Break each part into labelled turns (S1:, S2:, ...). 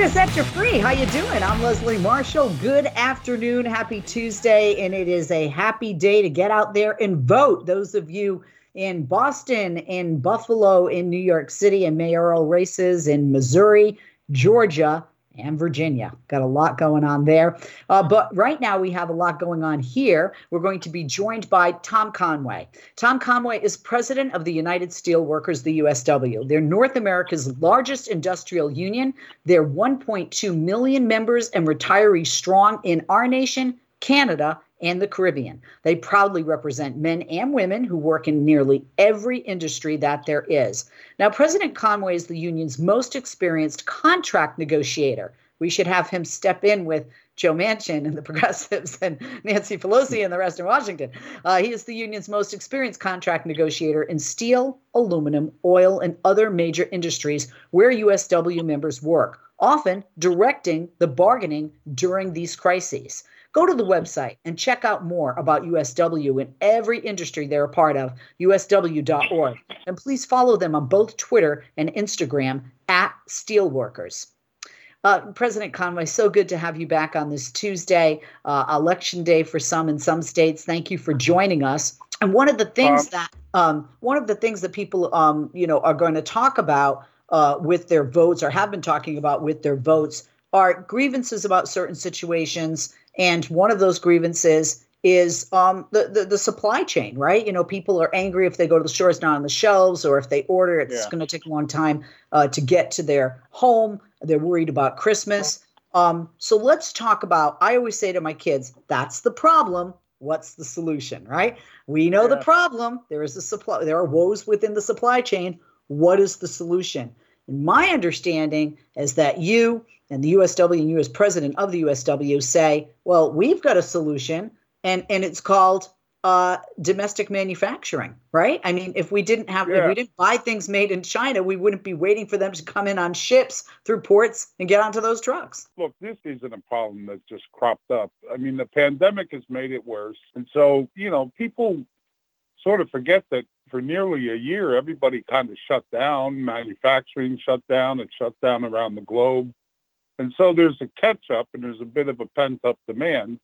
S1: To set you free. How you doing? I'm Leslie Marshall. Good afternoon. Happy Tuesday. And it is a happy day to get out there and vote. Those of you in Boston, in Buffalo, in New York City, in mayoral races in Missouri, Georgia, and Virginia. Got a lot going on there. Uh, but right now, we have a lot going on here. We're going to be joined by Tom Conway. Tom Conway is president of the United Steelworkers, the USW. They're North America's largest industrial union. They're 1.2 million members and retirees strong in our nation, Canada, and the Caribbean. They proudly represent men and women who work in nearly every industry that there is. Now, President Conway is the union's most experienced contract negotiator. We should have him step in with Joe Manchin and the progressives and Nancy Pelosi and the rest in Washington. Uh, he is the union's most experienced contract negotiator in steel, aluminum, oil, and other major industries where USW members work, often directing the bargaining during these crises. Go to the website and check out more about USW in every industry they're a part of, usw.org. And please follow them on both Twitter and Instagram at Steelworkers. Uh, President Conway, so good to have you back on this Tuesday, uh, election day for some in some states. Thank you for joining us. And one of the things um, that um, one of the things that people um, you know are going to talk about uh, with their votes or have been talking about with their votes are grievances about certain situations and one of those grievances is um, the, the, the supply chain, right? You know, people are angry if they go to the store, it's not on the shelves, or if they order, it's yeah. going to take a long time uh, to get to their home. They're worried about Christmas. Um, so let's talk about. I always say to my kids, "That's the problem. What's the solution?" Right? We know yeah. the problem. There is a supply. There are woes within the supply chain. What is the solution? And my understanding is that you and the USW and US president of the USW say, well, we've got a solution and, and it's called uh, domestic manufacturing, right? I mean, if we didn't have, yeah. if we didn't buy things made in China, we wouldn't be waiting for them to come in on ships through ports and get onto those trucks.
S2: Look, this isn't a problem that's just cropped up. I mean, the pandemic has made it worse. And so, you know, people sort of forget that for nearly a year, everybody kind of shut down, manufacturing shut down, it shut down around the globe. And so there's a catch up and there's a bit of a pent up demand.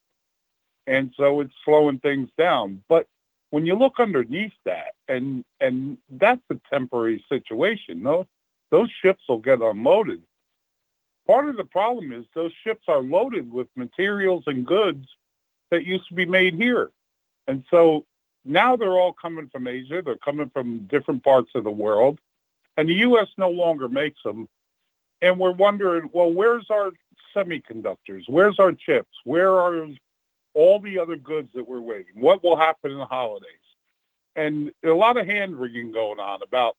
S2: And so it's slowing things down. But when you look underneath that, and and that's a temporary situation. Those those ships will get unloaded. Part of the problem is those ships are loaded with materials and goods that used to be made here. And so now they're all coming from Asia. They're coming from different parts of the world. And the U.S. no longer makes them and we're wondering, well, where's our semiconductors? Where's our chips? Where are all the other goods that we're waiting? What will happen in the holidays? And a lot of hand wringing going on about,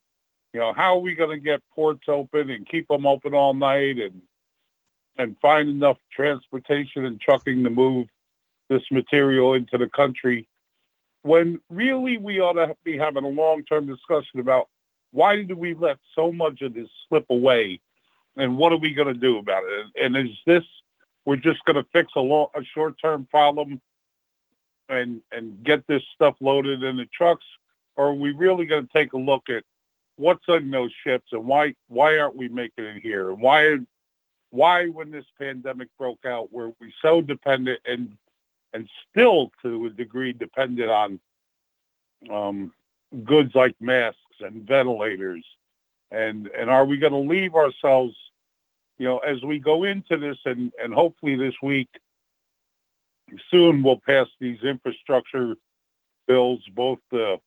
S2: you know, how are we going to get ports open and keep them open all night and and find enough transportation and trucking to move this material into the country when really we ought to be having a long-term discussion about why did we let so much of this slip away and what are we going to do about it? And is this we're just going to fix a, a short-term problem and and get this stuff loaded in the trucks, or are we really going to take a look at what's on those ships and why why aren't we making it here? And why why when this pandemic broke out were we so dependent and and still to a degree dependent on um, goods like masks and ventilators and and are we going to leave ourselves you know, as we go into this and, and hopefully this week, soon we'll pass these infrastructure bills, both the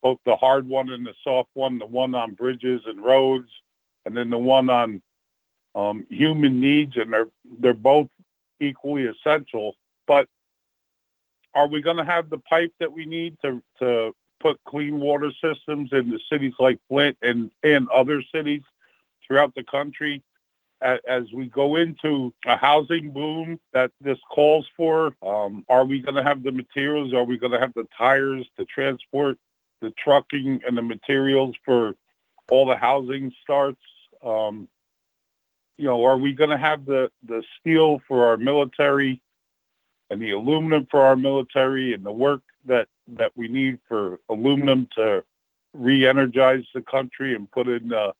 S2: both the hard one and the soft one, the one on bridges and roads, and then the one on um, human needs, and they're they're both equally essential. But are we going to have the pipe that we need to to put clean water systems in the cities like Flint and and other cities throughout the country? As we go into a housing boom that this calls for? Um, are we going to have the materials? Are we going to have the tires to transport the trucking and the materials for all the housing starts? Um, you know, are we going to have the, the steel for our military and the aluminum for our military and the work that, that we need for aluminum to re-energize the country and put in uh,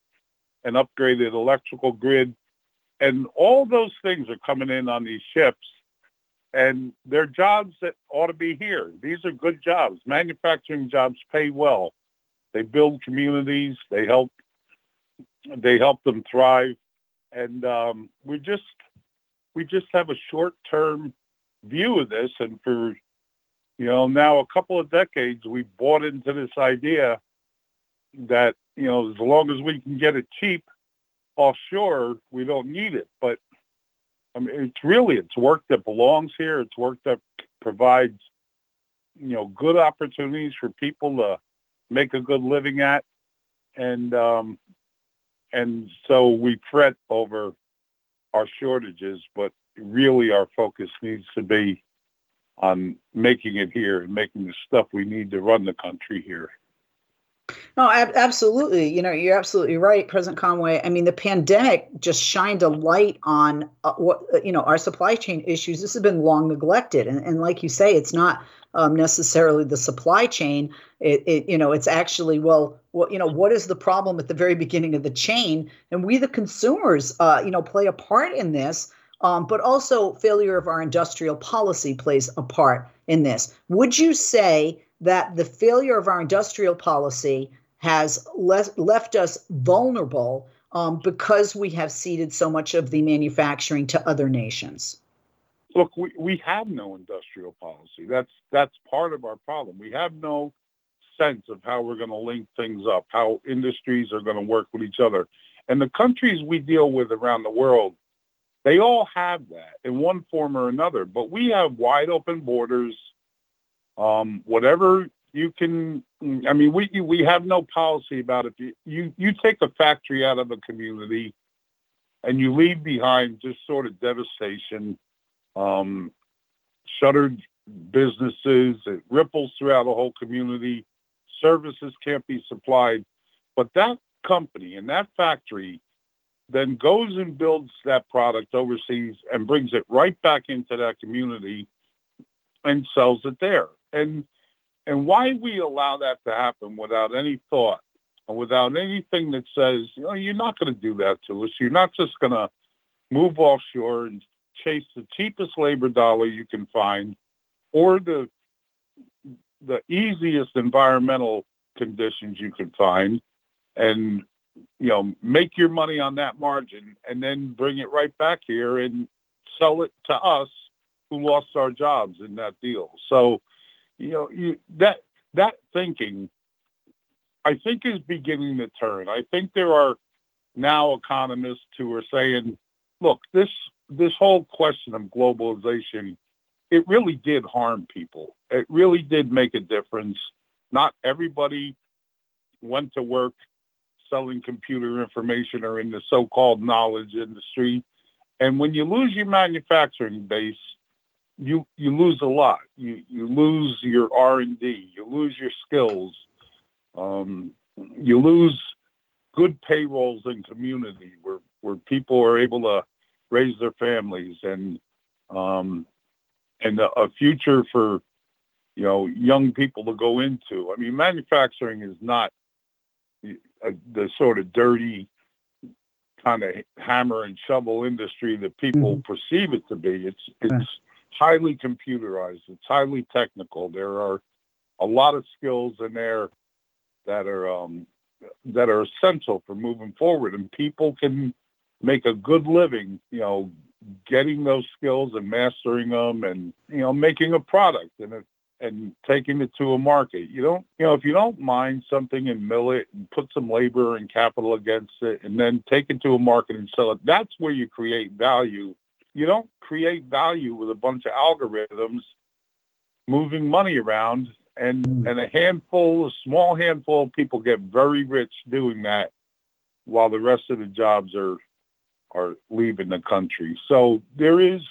S2: an upgraded electrical grid? And all those things are coming in on these ships and they're jobs that ought to be here. These are good jobs. Manufacturing jobs pay well. They build communities. They help. They help them thrive, and um, we just we just have a short-term view of this. And for you know now a couple of decades, we bought into this idea that you know as long as we can get it cheap offshore, we don't need it. But I mean, it's really it's work that belongs here. It's work that provides you know good opportunities for people to make a good living at, and um, and so we fret over our shortages, but really our focus needs to be on making it here and making the stuff we need to run the country here.
S1: No, absolutely. You know, you're absolutely right, President Conway. I mean, the pandemic just shined a light on uh, what uh, you know our supply chain issues. This has been long neglected, and, and like you say, it's not um, necessarily the supply chain. It, it, you know, it's actually well, what you know, what is the problem at the very beginning of the chain, and we, the consumers, uh, you know, play a part in this. Um, but also, failure of our industrial policy plays a part in this. Would you say? That the failure of our industrial policy has le- left us vulnerable um, because we have ceded so much of the manufacturing to other nations?
S2: Look, we, we have no industrial policy. That's that's part of our problem. We have no sense of how we're going to link things up, how industries are going to work with each other. And the countries we deal with around the world, they all have that in one form or another. But we have wide open borders um, whatever you can, I mean, we we have no policy about it. You, you you take a factory out of a community, and you leave behind just sort of devastation, um, shuttered businesses. It ripples throughout a whole community. Services can't be supplied, but that company and that factory then goes and builds that product overseas and brings it right back into that community and sells it there and and why we allow that to happen without any thought and without anything that says, you know, you're not going to do that to us. You're not just going to move offshore and chase the cheapest labor dollar you can find or the the easiest environmental conditions you can find and you know make your money on that margin and then bring it right back here and sell it to us who lost our jobs in that deal so you know, you, that that thinking, I think, is beginning to turn. I think there are now economists who are saying, look, this this whole question of globalization, it really did harm people. It really did make a difference. Not everybody went to work selling computer information or in the so-called knowledge industry. And when you lose your manufacturing base, you you lose a lot. You you lose your R and D. You lose your skills. Um, you lose good payrolls in community where where people are able to raise their families and um, and a, a future for you know young people to go into. I mean, manufacturing is not a, the sort of dirty kind of hammer and shovel industry that people mm-hmm. perceive it to be. It's it's highly computerized. It's highly technical. There are a lot of skills in there that are um, that are essential for moving forward, and people can make a good living. You know, getting those skills and mastering them, and you know, making a product and a, and taking it to a market. You don't, you know, if you don't mine something and mill it and put some labor and capital against it, and then take it to a market and sell it, that's where you create value you don't create value with a bunch of algorithms moving money around and mm. and a handful, a small handful of people get very rich doing that, while the rest of the jobs are are leaving the country. So there is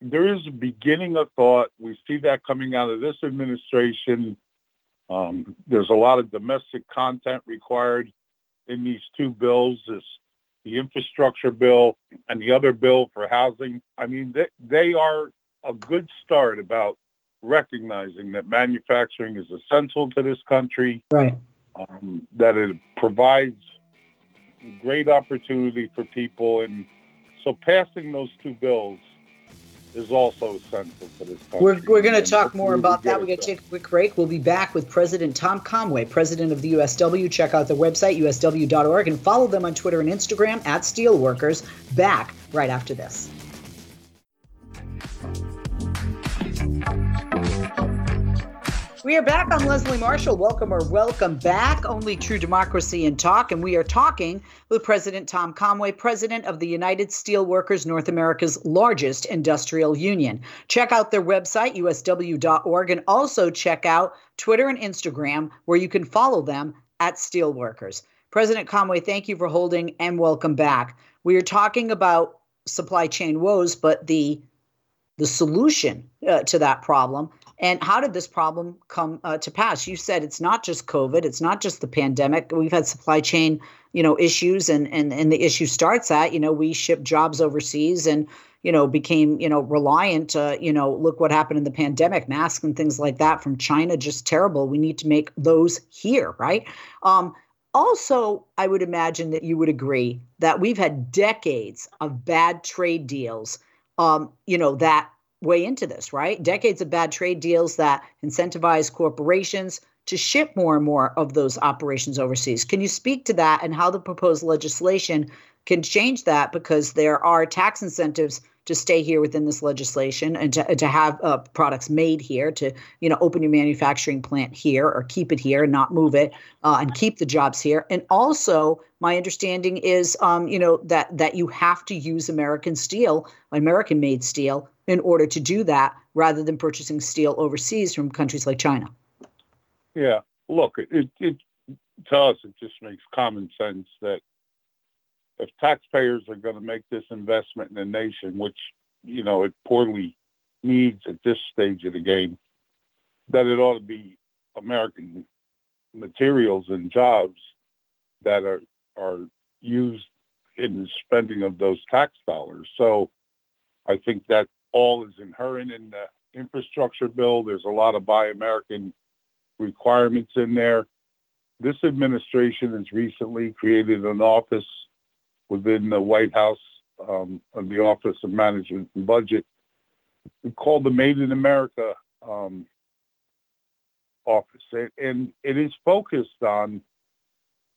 S2: there is a beginning of thought. We see that coming out of this administration. Um, there's a lot of domestic content required in these two bills. This the infrastructure bill and the other bill for housing. I mean, they, they are a good start about recognizing that manufacturing is essential to this country.
S1: Right.
S2: Um, that it provides great opportunity for people, and so passing those two bills is also essential for this country.
S1: We're, we're going to talk more about that. We're going to take a quick break. We'll be back with President Tom Conway, president of the USW. Check out their website, usw.org, and follow them on Twitter and Instagram at Steelworkers. Back right after this. We are back on Leslie Marshall. Welcome or welcome back. Only true democracy and talk. And we are talking with President Tom Conway, president of the United Steelworkers, North America's largest industrial union. Check out their website, usw.org, and also check out Twitter and Instagram, where you can follow them at Steelworkers. President Conway, thank you for holding and welcome back. We are talking about supply chain woes, but the the solution uh, to that problem and how did this problem come uh, to pass? You said it's not just COVID, it's not just the pandemic. We've had supply chain, you know, issues, and and and the issue starts at you know we ship jobs overseas and you know became you know reliant. Uh, you know, look what happened in the pandemic, masks and things like that from China, just terrible. We need to make those here, right? Um, also, I would imagine that you would agree that we've had decades of bad trade deals. Um, you know that way into this, right? Decades of bad trade deals that incentivize corporations to ship more and more of those operations overseas. Can you speak to that and how the proposed legislation can change that because there are tax incentives to stay here within this legislation and to, to have uh, products made here to you know open your manufacturing plant here or keep it here and not move it uh, and keep the jobs here and also my understanding is um, you know that that you have to use american steel american made steel in order to do that rather than purchasing steel overseas from countries like china
S2: yeah look it, it to us it just makes common sense that if taxpayers are going to make this investment in the nation, which you know it poorly needs at this stage of the game, that it ought to be American materials and jobs that are are used in the spending of those tax dollars. So I think that all is inherent in the infrastructure bill. There's a lot of buy American requirements in there. This administration has recently created an office within the White House um, the Office of Management and Budget called the Made in America um, office, and it is focused on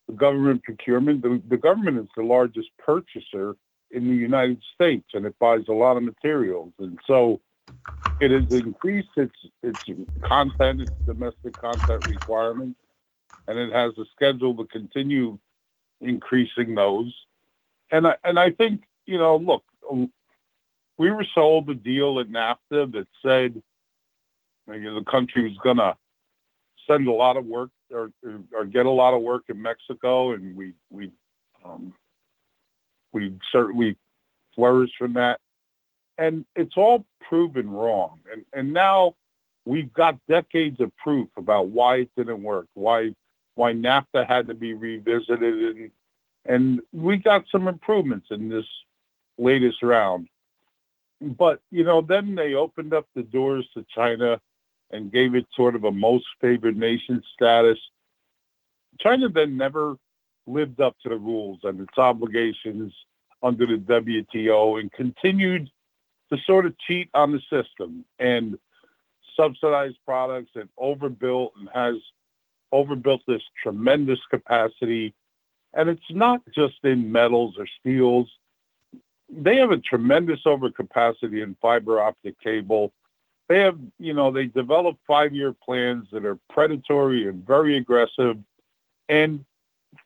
S2: the government procurement. The, the government is the largest purchaser in the United States, and it buys a lot of materials, and so it has increased its its content, its domestic content requirements, and it has a schedule to continue increasing those. And I and I think you know, look, um, we were sold a deal at NAFTA that said you know, the country was going to send a lot of work or, or get a lot of work in Mexico, and we we um, we certainly flourished from that. And it's all proven wrong. And and now we've got decades of proof about why it didn't work, why why NAFTA had to be revisited, and and we got some improvements in this latest round. But, you know, then they opened up the doors to China and gave it sort of a most favored nation status. China then never lived up to the rules and its obligations under the WTO and continued to sort of cheat on the system and subsidize products and overbuilt and has overbuilt this tremendous capacity and it's not just in metals or steels. They have a tremendous overcapacity in fiber optic cable. They have, you know, they develop five-year plans that are predatory and very aggressive. And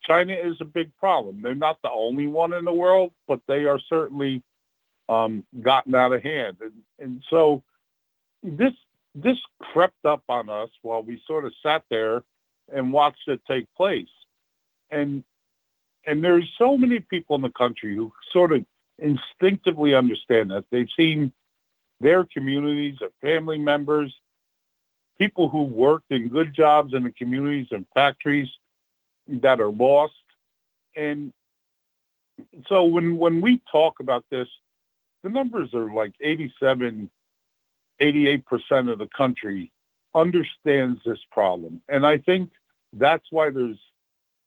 S2: China is a big problem. They're not the only one in the world, but they are certainly um, gotten out of hand. And, and so this this crept up on us while we sort of sat there and watched it take place. And and there's so many people in the country who sort of instinctively understand that. They've seen their communities, their family members, people who worked in good jobs in the communities and factories that are lost. And so when when we talk about this, the numbers are like 87, 88% of the country understands this problem. And I think that's why there's,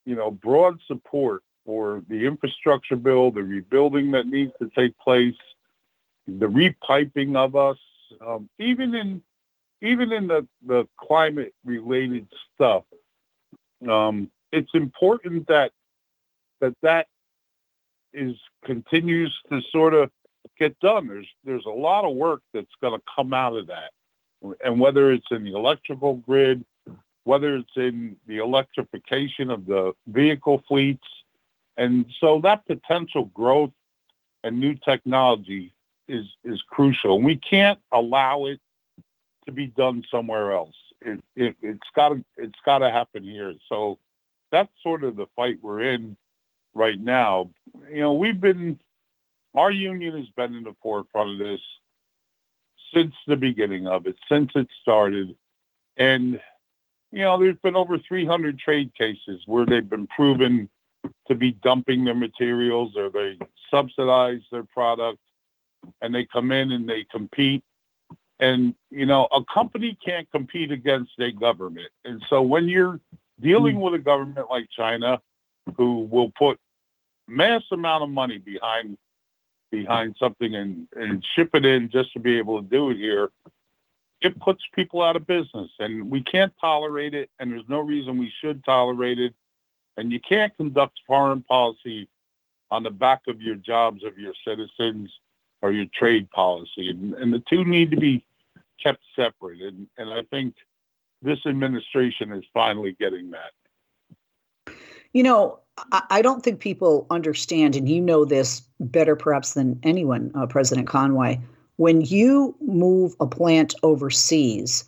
S2: you know, broad support for the infrastructure bill, the rebuilding that needs to take place, the repiping of us, um, even in even in the, the climate related stuff. Um, it's important that that that is continues to sort of get done. There's there's a lot of work that's going to come out of that, and whether it's in the electrical grid, whether it's in the electrification of the vehicle fleets, and so that potential growth and new technology is is crucial. And we can't allow it to be done somewhere else. It, it it's got to it's got to happen here. So that's sort of the fight we're in right now. You know, we've been our union has been in the forefront of this since the beginning of it, since it started. And, you know, there's been over 300 trade cases where they've been proven to be dumping their materials or they subsidize their product and they come in and they compete. And, you know, a company can't compete against a government. And so when you're dealing hmm. with a government like China, who will put mass amount of money behind behind something and, and ship it in just to be able to do it here, it puts people out of business. And we can't tolerate it, and there's no reason we should tolerate it. And you can't conduct foreign policy on the back of your jobs of your citizens or your trade policy. And, and the two need to be kept separate. And, and I think this administration is finally getting that.
S1: You know, I don't think people understand, and you know this better perhaps than anyone, uh, President Conway. When you move a plant overseas,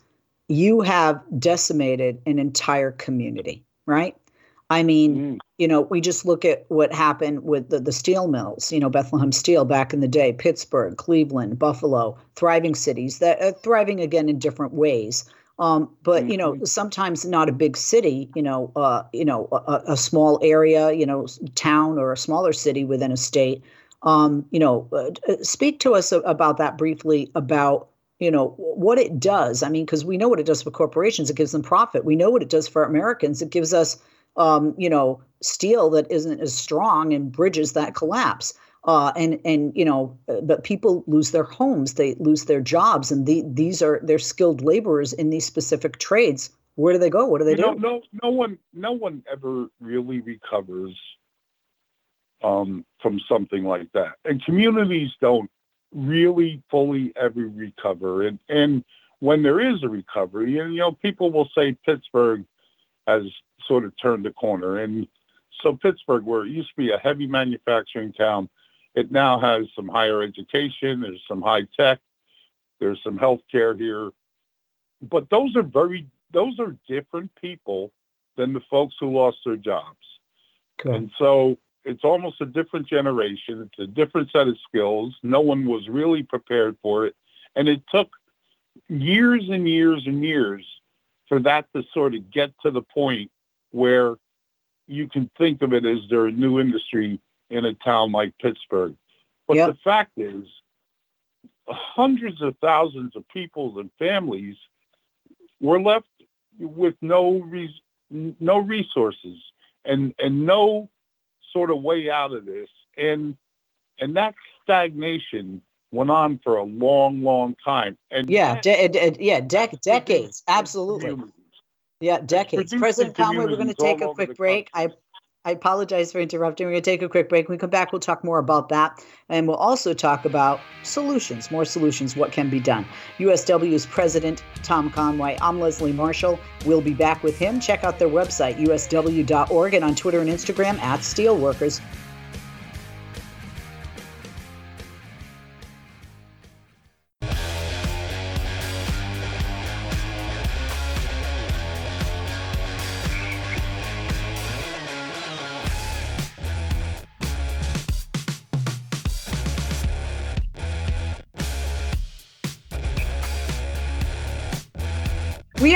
S1: you have decimated an entire community, right? I mean, mm. you know, we just look at what happened with the, the steel mills, you know, Bethlehem Steel back in the day, Pittsburgh, Cleveland, Buffalo, thriving cities that are thriving again in different ways. Um, but you know, mm-hmm. sometimes not a big city, you know, uh, you know, a, a, small area, you know, town or a smaller city within a state. Um, you know, uh, uh speak to us about that briefly about you know what it does. I mean, because we know what it does for corporations; it gives them profit. We know what it does for Americans; it gives us, um, you know, steel that isn't as strong and bridges that collapse uh, and and you know, uh, but people lose their homes, they lose their jobs, and the, these are they're skilled laborers in these specific trades. Where do they go? What do they do?
S2: no, no one, no one ever really recovers um, from something like that, and communities don't really fully ever recover. And and when there is a recovery, and you know, people will say Pittsburgh has sort of turned the corner, and so Pittsburgh, where it used to be a heavy manufacturing town, it now has some higher education, there's some high tech, there's some healthcare here. But those are very those are different people than the folks who lost their jobs. Okay. And so it's almost a different generation. It's a different set of skills. No one was really prepared for it. And it took years and years and years for that to sort of get to the point where you can think of it as their new industry in a town like Pittsburgh. But yep. the fact is, hundreds of thousands of people and families were left with no res- no resources and and no sort of way out of this. And and that stagnation went on for a long long time. And
S1: yeah de- de- yeah de- decades. Absolutely. yeah decades. president conway we're going to take a quick break. I I apologize for interrupting. We're going to take a quick break. When we come back, we'll talk more about that. And we'll also talk about solutions, more solutions, what can be done. USW's President Tom Conway. I'm Leslie Marshall. We'll be back with him. Check out their website, usw.org, and on Twitter and Instagram at Steelworkers.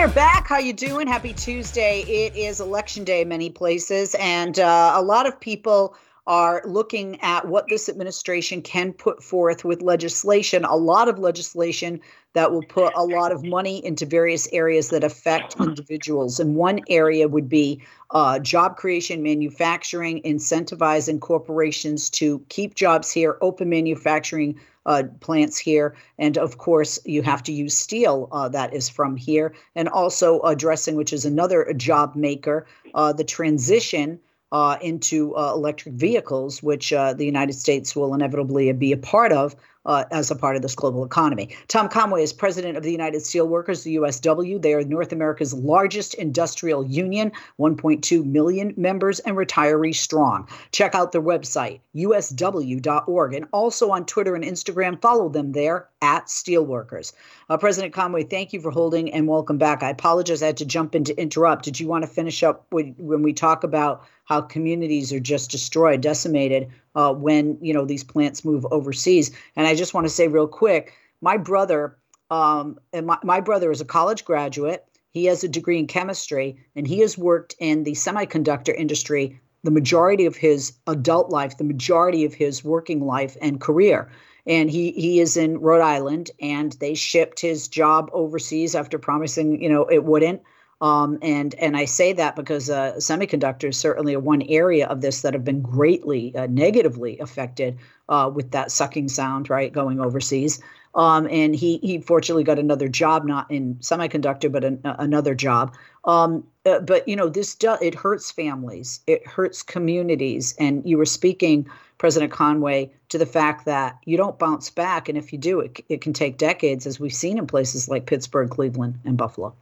S1: Are back. How you doing? Happy Tuesday. It is election day in many places, and uh, a lot of people are looking at what this administration can put forth with legislation, a lot of legislation that will put a lot of money into various areas that affect individuals. And one area would be uh, job creation, manufacturing, incentivizing corporations to keep jobs here, open manufacturing uh, plants here. And of course, you have to use steel uh, that is from here. And also addressing, which is another job maker, uh, the transition uh, into uh, electric vehicles, which uh, the United States will inevitably be a part of uh, as a part of this global economy. Tom Conway is president of the United Steelworkers, the USW. They are North America's largest industrial union, 1.2 million members and retirees strong. Check out their website, usw.org, and also on Twitter and Instagram. Follow them there at Steelworkers. Uh, President Conway, thank you for holding and welcome back. I apologize I had to jump in to interrupt. Did you want to finish up when we talk about how communities are just destroyed, decimated uh, when you know these plants move overseas? And I just want to say real quick, my brother, um, and my, my brother is a college graduate. He has a degree in chemistry, and he has worked in the semiconductor industry the majority of his adult life, the majority of his working life and career and he he is in Rhode Island, and they shipped his job overseas after promising you know it wouldn't. Um, and and I say that because uh, semiconductors certainly are one area of this that have been greatly uh, negatively affected uh, with that sucking sound, right, going overseas. Um, and he he fortunately got another job, not in semiconductor, but an, another job. Um, uh, but you know, this do, it hurts families, it hurts communities, and you were speaking President Conway to the fact that you don't bounce back. And if you do, it, it can take decades, as we've seen in places like Pittsburgh, Cleveland, and Buffalo.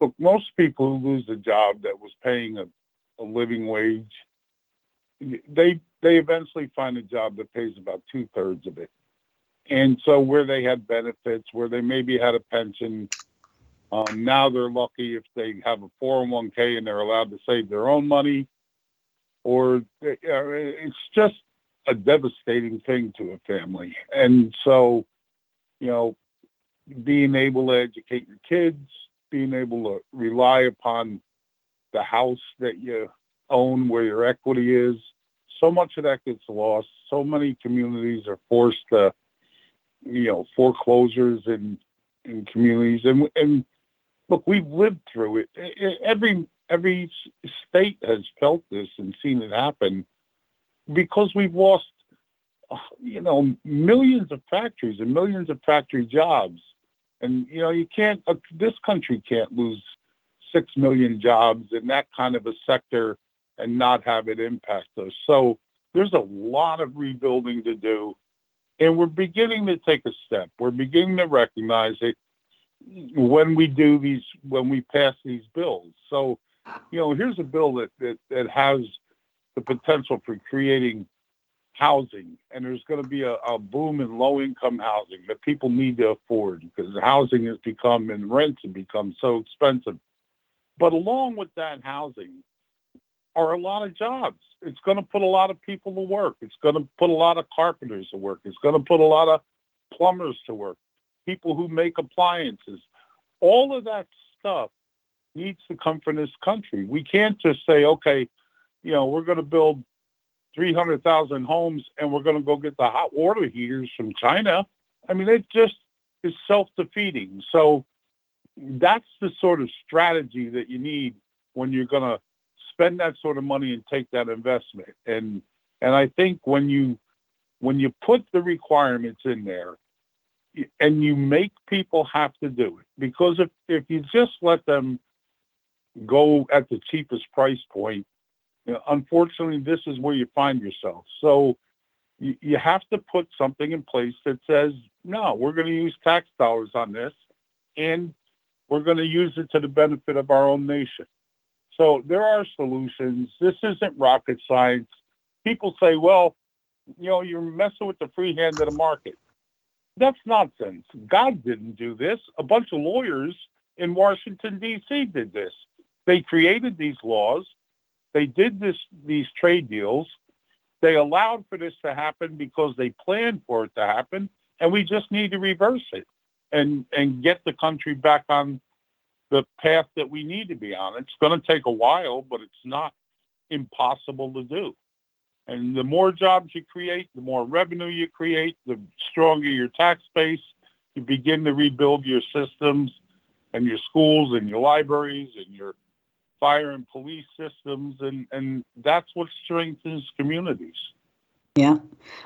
S2: Look, most people who lose a job that was paying a, a living wage, they they eventually find a job that pays about two thirds of it. And so where they had benefits, where they maybe had a pension, um, now they're lucky if they have a 401k and they're allowed to save their own money or it's just a devastating thing to a family. And so, you know, being able to educate your kids, being able to rely upon the house that you own where your equity is, so much of that gets lost. So many communities are forced to, you know, foreclosures in in communities, and and look, we've lived through it. Every every state has felt this and seen it happen because we've lost, uh, you know, millions of factories and millions of factory jobs. And, you know, you can't, uh, this country can't lose 6 million jobs in that kind of a sector and not have it impact us. So there's a lot of rebuilding to do. And we're beginning to take a step. We're beginning to recognize it when we do these, when we pass these bills. So you know, here's a bill that, that, that has the potential for creating housing, and there's going to be a, a boom in low income housing that people need to afford because housing has become and rents have become so expensive. But along with that housing are a lot of jobs. It's going to put a lot of people to work. It's going to put a lot of carpenters to work. It's going to put a lot of plumbers to work, people who make appliances. All of that stuff needs to come from this country. We can't just say, okay, you know, we're going to build 300,000 homes and we're going to go get the hot water heaters from China. I mean, it just is self-defeating. So that's the sort of strategy that you need when you're going to spend that sort of money and take that investment. And and I think when you when you put the requirements in there and you make people have to do it because if if you just let them go at the cheapest price point. You know, unfortunately, this is where you find yourself. So you, you have to put something in place that says, no, we're going to use tax dollars on this, and we're going to use it to the benefit of our own nation. So there are solutions. This isn't rocket science. People say, well, you know, you're messing with the free hand of the market. That's nonsense. God didn't do this. A bunch of lawyers in Washington, D.C. did this. They created these laws. They did this these trade deals. They allowed for this to happen because they planned for it to happen, and we just need to reverse it and and get the country back on the path that we need to be on. It's going to take a while, but it's not impossible to do. And the more jobs you create, the more revenue you create, the stronger your tax base. You begin to rebuild your systems and your schools and your libraries and your fire and police systems, and, and that's what strengthens communities.
S1: Yeah.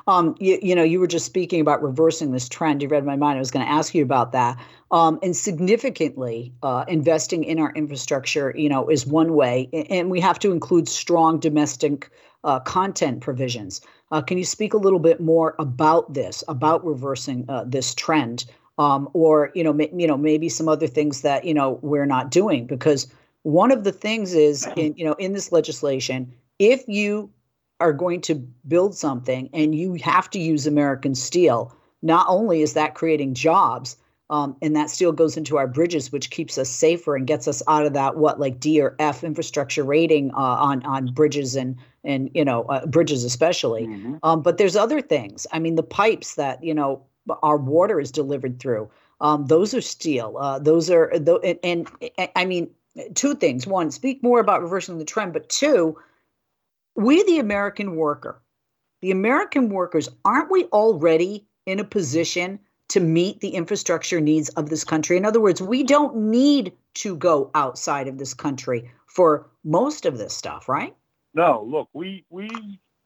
S1: Um, you, you, know, you were just speaking about reversing this trend. You read my mind. I was going to ask you about that. Um, and significantly uh, investing in our infrastructure, you know, is one way. And we have to include strong domestic uh, content provisions. Uh, can you speak a little bit more about this, about reversing uh, this trend? Um, or, you know, you know, maybe some other things that, you know, we're not doing because one of the things is in, you know, in this legislation, if you are going to build something and you have to use American steel, not only is that creating jobs, um, and that steel goes into our bridges, which keeps us safer and gets us out of that what like D or F infrastructure rating uh, on on bridges and and you know uh, bridges especially. Mm-hmm. Um, but there's other things. I mean, the pipes that you know our water is delivered through. Um, those are steel. Uh, those are and, and, and I mean two things. One, speak more about reversing the trend, but two, we, the American worker, the American workers, aren't we already in a position to meet the infrastructure needs of this country? In other words, we don't need to go outside of this country for most of this stuff, right?
S2: No, look, we we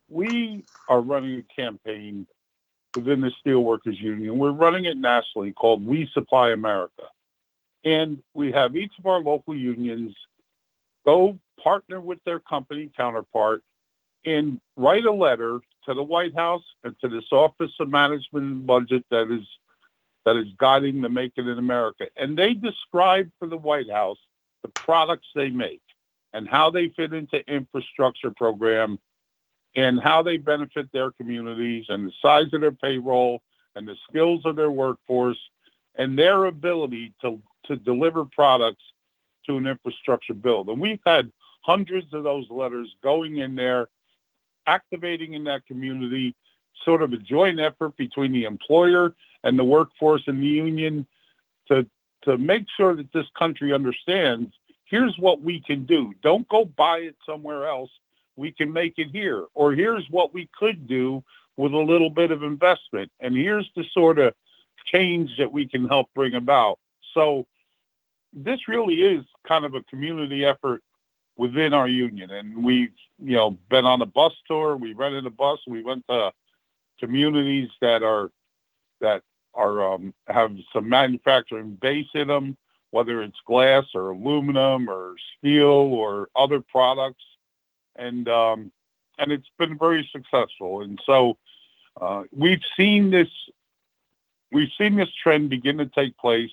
S2: we are running a campaign within the Steelworkers Union. We're running it nationally called We Supply America. And we have each of our local unions go partner with their company counterpart and write a letter to the White House and to this Office of Management and Budget that is that is guiding the Make It in America. And they describe for the White House the products they make and how they fit into infrastructure program and how they benefit their communities and the size of their payroll and the skills of their workforce and their ability to, to deliver products to an infrastructure build. And we've had hundreds of those letters going in there activating in that community sort of a joint effort between the employer and the workforce and the union to to make sure that this country understands here's what we can do. Don't go buy it somewhere else. We can make it here. Or here's what we could do with a little bit of investment. And here's the sort of change that we can help bring about. So this really is kind of a community effort within our union. And we've, you know, been on a bus tour. We rented a bus. We went to communities that are that are um, have some manufacturing base in them, whether it's glass or aluminum or steel or other products, and um, and it's been very successful. And so uh, we've seen this we've seen this trend begin to take place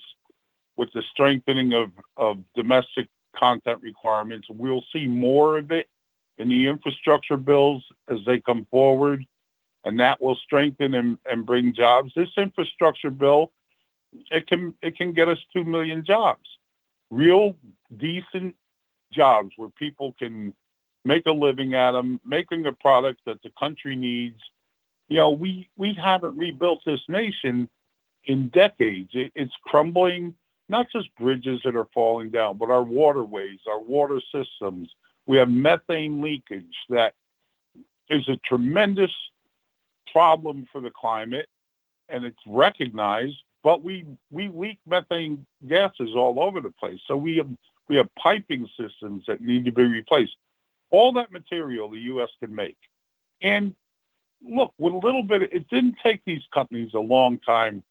S2: with the strengthening of, of domestic content requirements. We'll see more of it in the infrastructure bills as they come forward, and that will strengthen and, and bring jobs. This infrastructure bill, it can it can get us two million jobs, real decent jobs where people can make a living at them, making a product that the country needs. You know, we we haven't rebuilt this nation in decades. It, it's crumbling not just bridges that are falling down, but our waterways, our water systems. We have methane leakage that is a tremendous problem for the climate, and it's recognized. But we we leak methane gases all over the place. So we have we have piping systems that need to be replaced. All that material the U.S. can make, and look with a little bit. It didn't take these companies a long time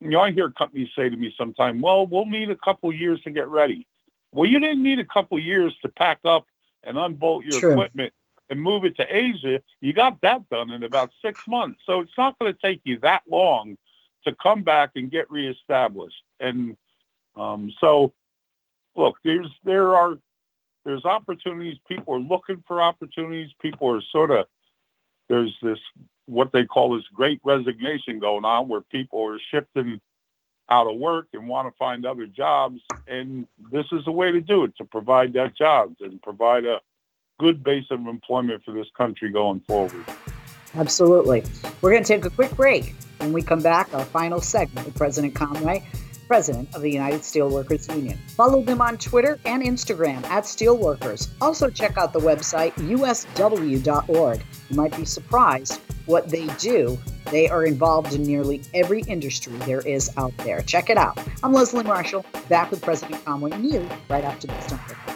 S2: you know, I hear companies say to me sometime, well, we'll need a couple years to get ready. Well, you didn't need a couple years to pack up and unbolt your True. equipment and move it to Asia. You got that done in about six months. So it's not going to take you that long to come back and get reestablished. And um, so, look, there's there are there's opportunities. People are looking for opportunities. People are sort of there's this what they call this great resignation going on where people are shifting out of work and want to find other jobs. And this is the way to do it, to provide that jobs and provide a good base of employment for this country going forward.
S1: Absolutely. We're going to take a quick break. When we come back, our final segment with President Conway. President of the United Steelworkers Union. Follow them on Twitter and Instagram at Steelworkers. Also, check out the website usw.org. You might be surprised what they do. They are involved in nearly every industry there is out there. Check it out. I'm Leslie Marshall, back with President Conway you right after this. Don't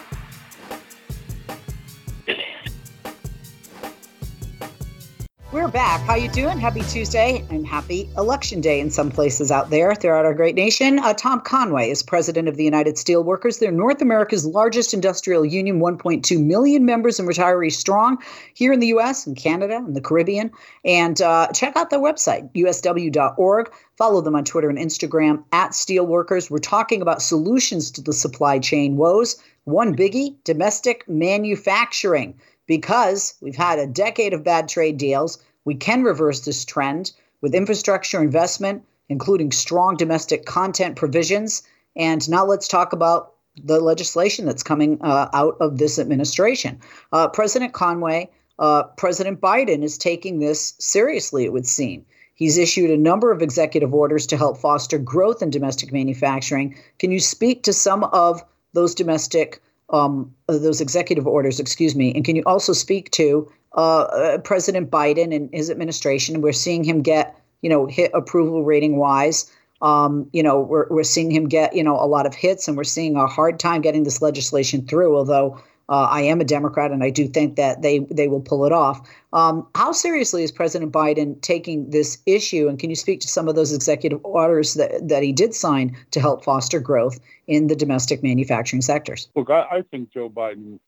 S1: We're back. How you doing? Happy Tuesday and happy Election Day in some places out there throughout our great nation. Uh, Tom Conway is president of the United Steelworkers. They're North America's largest industrial union, 1.2 million members and retirees strong here in the U.S. and Canada and the Caribbean. And uh, check out their website, usw.org. Follow them on Twitter and Instagram at Steelworkers. We're talking about solutions to the supply chain woes. One biggie domestic manufacturing because we've had a decade of bad trade deals. We can reverse this trend with infrastructure investment, including strong domestic content provisions. And now let's talk about the legislation that's coming uh, out of this administration. Uh, President Conway, uh, President Biden is taking this seriously, it would seem. He's issued a number of executive orders to help foster growth in domestic manufacturing. Can you speak to some of those domestic um, those executive orders, excuse me. And can you also speak to uh, uh, President Biden and his administration? We're seeing him get, you know, hit approval rating wise. Um, you know, we're, we're seeing him get, you know, a lot of hits and we're seeing a hard time getting this legislation through, although uh, I am a Democrat, and I do think that they they will pull it off. Um, how seriously is President Biden taking this issue? And can you speak to some of those executive orders that, that he did sign to help foster growth in the domestic manufacturing sectors?
S2: Look, I, I think Joe Biden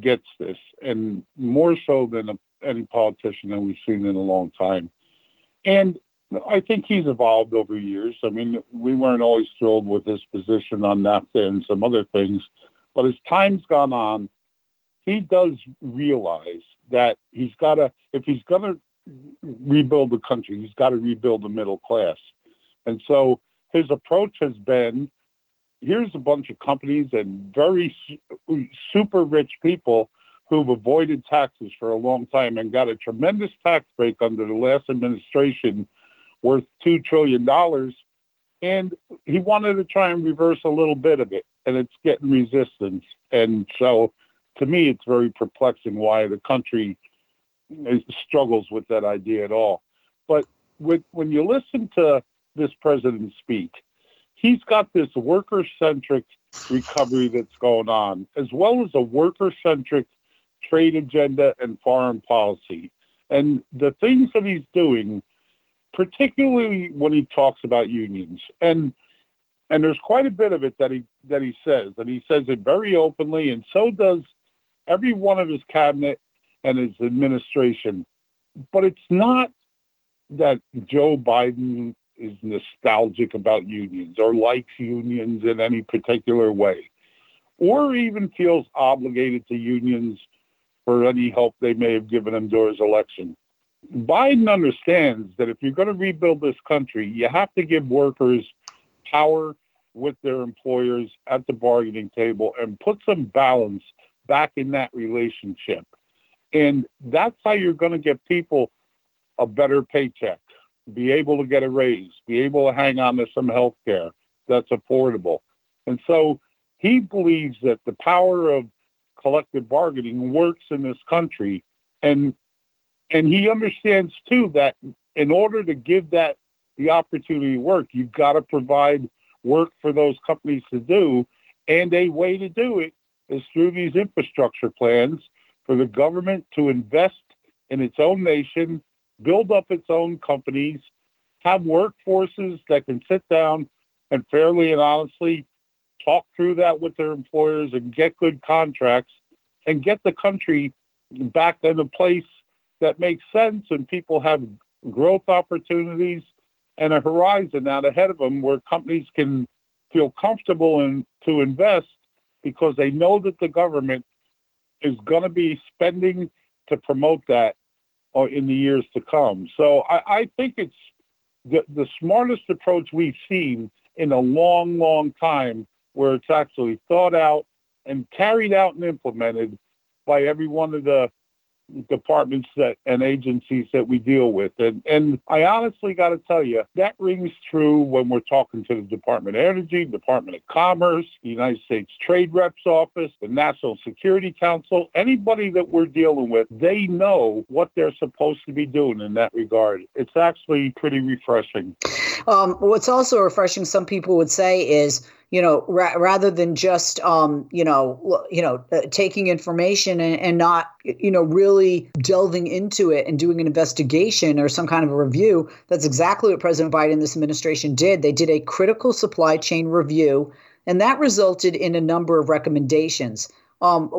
S2: gets this, and more so than a, any politician that we've seen in a long time. And I think he's evolved over years. I mean, we weren't always thrilled with his position on NAFTA and some other things but as time's gone on, he does realize that he's got to, if he's going to rebuild the country, he's got to rebuild the middle class. And so his approach has been here's a bunch of companies and very super rich people who've avoided taxes for a long time and got a tremendous tax break under the last administration worth $2 trillion. And he wanted to try and reverse a little bit of it and it's getting resistance. And so, to me, it's very perplexing why the country struggles with that idea at all. But with, when you listen to this president speak, he's got this worker-centric recovery that's going on, as well as a worker-centric trade agenda and foreign policy. And the things that he's doing, particularly when he talks about unions, and and there's quite a bit of it that he that he says, and he says it very openly, and so does every one of his cabinet and his administration. But it's not that Joe Biden is nostalgic about unions or likes unions in any particular way, or even feels obligated to unions for any help they may have given him during his election. Biden understands that if you're going to rebuild this country, you have to give workers power with their employers at the bargaining table and put some balance back in that relationship. And that's how you're going to get people a better paycheck, be able to get a raise, be able to hang on to some health care that's affordable. And so he believes that the power of collective bargaining works in this country. And and he understands too that in order to give that the opportunity to work, you've got to provide work for those companies to do. And a way to do it is through these infrastructure plans for the government to invest in its own nation, build up its own companies, have workforces that can sit down and fairly and honestly talk through that with their employers and get good contracts and get the country back in a place that makes sense and people have growth opportunities and a horizon out ahead of them where companies can feel comfortable in, to invest because they know that the government is going to be spending to promote that uh, in the years to come. So I, I think it's the, the smartest approach we've seen in a long, long time where it's actually thought out and carried out and implemented by every one of the departments that and agencies that we deal with. And and I honestly got to tell you that rings true when we're talking to the Department of Energy, Department of Commerce, the United States Trade Reps Office, the National Security Council, anybody that we're dealing with, they know what they're supposed to be doing in that regard. It's actually pretty refreshing.
S1: Um, what's also refreshing, some people would say, is you know, ra- rather than just, um, you know, you know, uh, taking information and, and not, you know, really delving into it and doing an investigation or some kind of a review. That's exactly what President Biden and this administration did. They did a critical supply chain review, and that resulted in a number of recommendations. Um,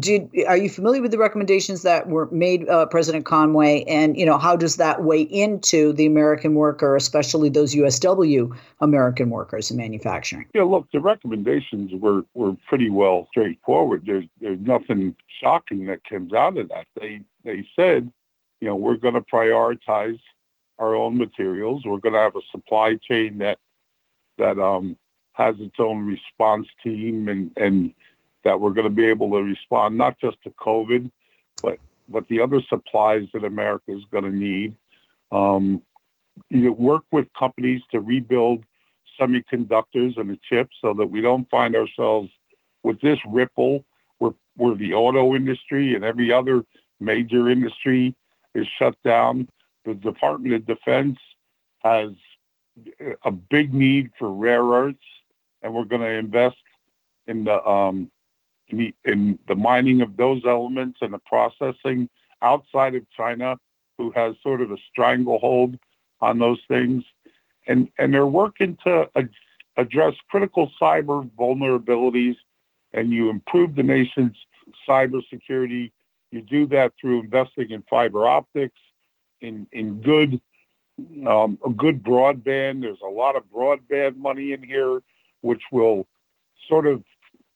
S1: did are you familiar with the recommendations that were made, uh, President Conway? And you know, how does that weigh into the American worker, especially those USW American workers in manufacturing?
S2: Yeah, look, the recommendations were were pretty well straightforward. There's there's nothing shocking that comes out of that. They they said, you know, we're going to prioritize our own materials. We're going to have a supply chain that that um, has its own response team and and that we're going to be able to respond not just to COVID, but but the other supplies that America is going to need. Um, you know, work with companies to rebuild semiconductors and the chips so that we don't find ourselves with this ripple where, where the auto industry and every other major industry is shut down. The Department of Defense has a big need for rare earths, and we're going to invest in the um, in the mining of those elements and the processing outside of China, who has sort of a stranglehold on those things, and and they're working to ad- address critical cyber vulnerabilities, and you improve the nation's cybersecurity. You do that through investing in fiber optics, in in good um, a good broadband. There's a lot of broadband money in here, which will sort of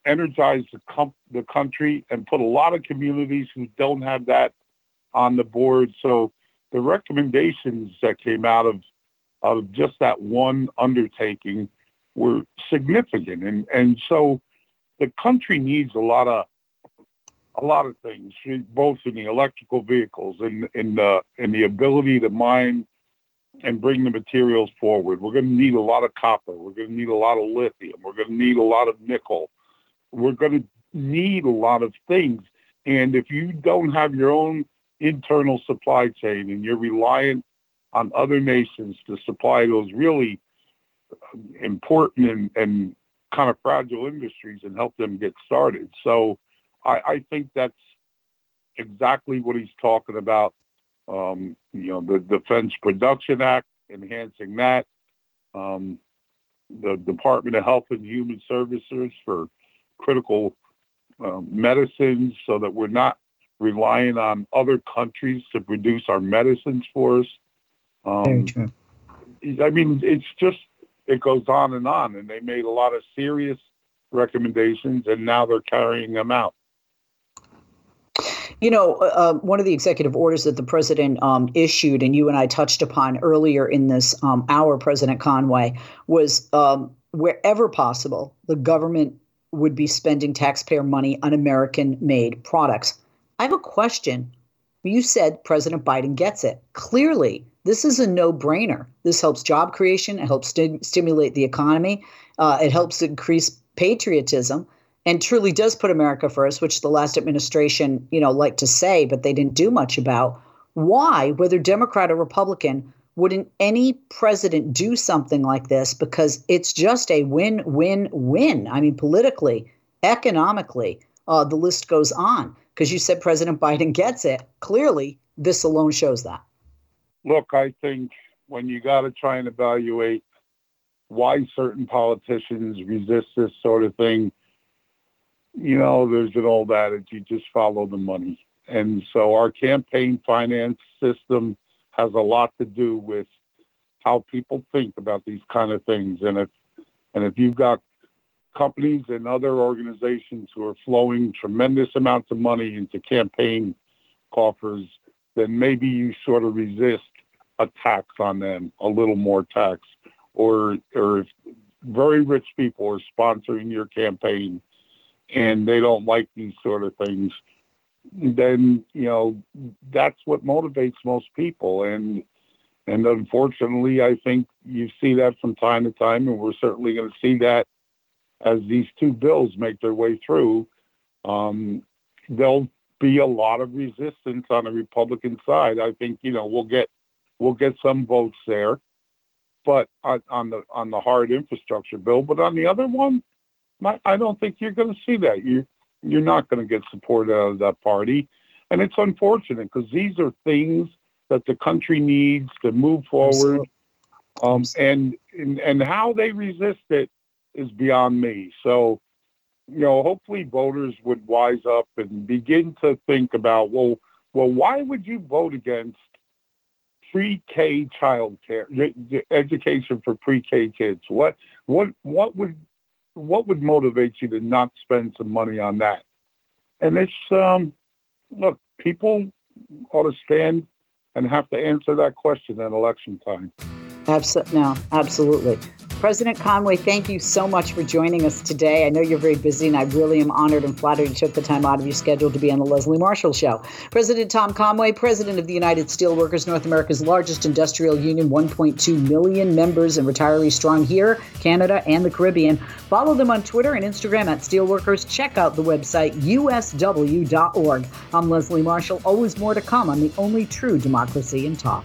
S2: energize the, com- the country and put a lot of communities who don't have that on the board. So the recommendations that came out of of just that one undertaking were significant, and and so the country needs a lot of a lot of things, both in the electrical vehicles and in the in the ability to mine and bring the materials forward. We're going to need a lot of copper. We're going to need a lot of lithium. We're going to need a lot of nickel we're going to need a lot of things. And if you don't have your own internal supply chain and you're reliant on other nations to supply those really important and, and kind of fragile industries and help them get started. So I, I think that's exactly what he's talking about. Um, you know, the Defense Production Act, enhancing that. Um, the Department of Health and Human Services for critical um, medicines so that we're not relying on other countries to produce our medicines for us. Um, Very true. I mean, it's just, it goes on and on. And they made a lot of serious recommendations, and now they're carrying them out.
S1: You know, uh, uh, one of the executive orders that the president um, issued, and you and I touched upon earlier in this um, hour, President Conway, was um, wherever possible, the government would be spending taxpayer money on American made products. I have a question. You said President Biden gets it. Clearly, this is a no brainer. This helps job creation, it helps st- stimulate the economy, uh, it helps increase patriotism. And truly does put America first, which the last administration, you know, liked to say, but they didn't do much about. Why, whether Democrat or Republican, wouldn't any president do something like this because it's just a win win win. I mean politically economically uh, the list goes on. Because you said president biden gets it. Clearly this alone shows that.
S2: Look i think when you got to try and evaluate why certain politicians resist this sort of thing you know there's an old adage you just follow the money. And so our campaign finance system has a lot to do with how people think about these kind of things. And if and if you've got companies and other organizations who are flowing tremendous amounts of money into campaign coffers, then maybe you sort of resist a tax on them, a little more tax, or or if very rich people are sponsoring your campaign and they don't like these sort of things, then you know that's what motivates most people. And and unfortunately i think you see that from time to time and we're certainly going to see that as these two bills make their way through. Um, there'll be a lot of resistance on the republican side. I think you know we'll get we'll get some votes there but on, on the on the hard infrastructure bill. But on the other one I don't think you're going to see that. You you're not going to get support out of that party. And it's unfortunate because these are things that the country needs to move forward. Um, and, and and how they resist it is beyond me. So, you know, hopefully voters would wise up and begin to think about, well, well, why would you vote against pre-K child care, education for pre-K kids? What what what would what would motivate you to not spend some money on that? And it's um, look, people ought to stand and have to answer that question at election time.
S1: Absolutely, no, absolutely. President Conway, thank you so much for joining us today. I know you're very busy, and I really am honored and flattered you took the time out of your schedule to be on the Leslie Marshall Show. President Tom Conway, President of the United Steelworkers, North America's largest industrial union, 1.2 million members and retirees strong here, Canada, and the Caribbean. Follow them on Twitter and Instagram at Steelworkers. Check out the website usw.org. I'm Leslie Marshall. Always more to come on the only true democracy in talk.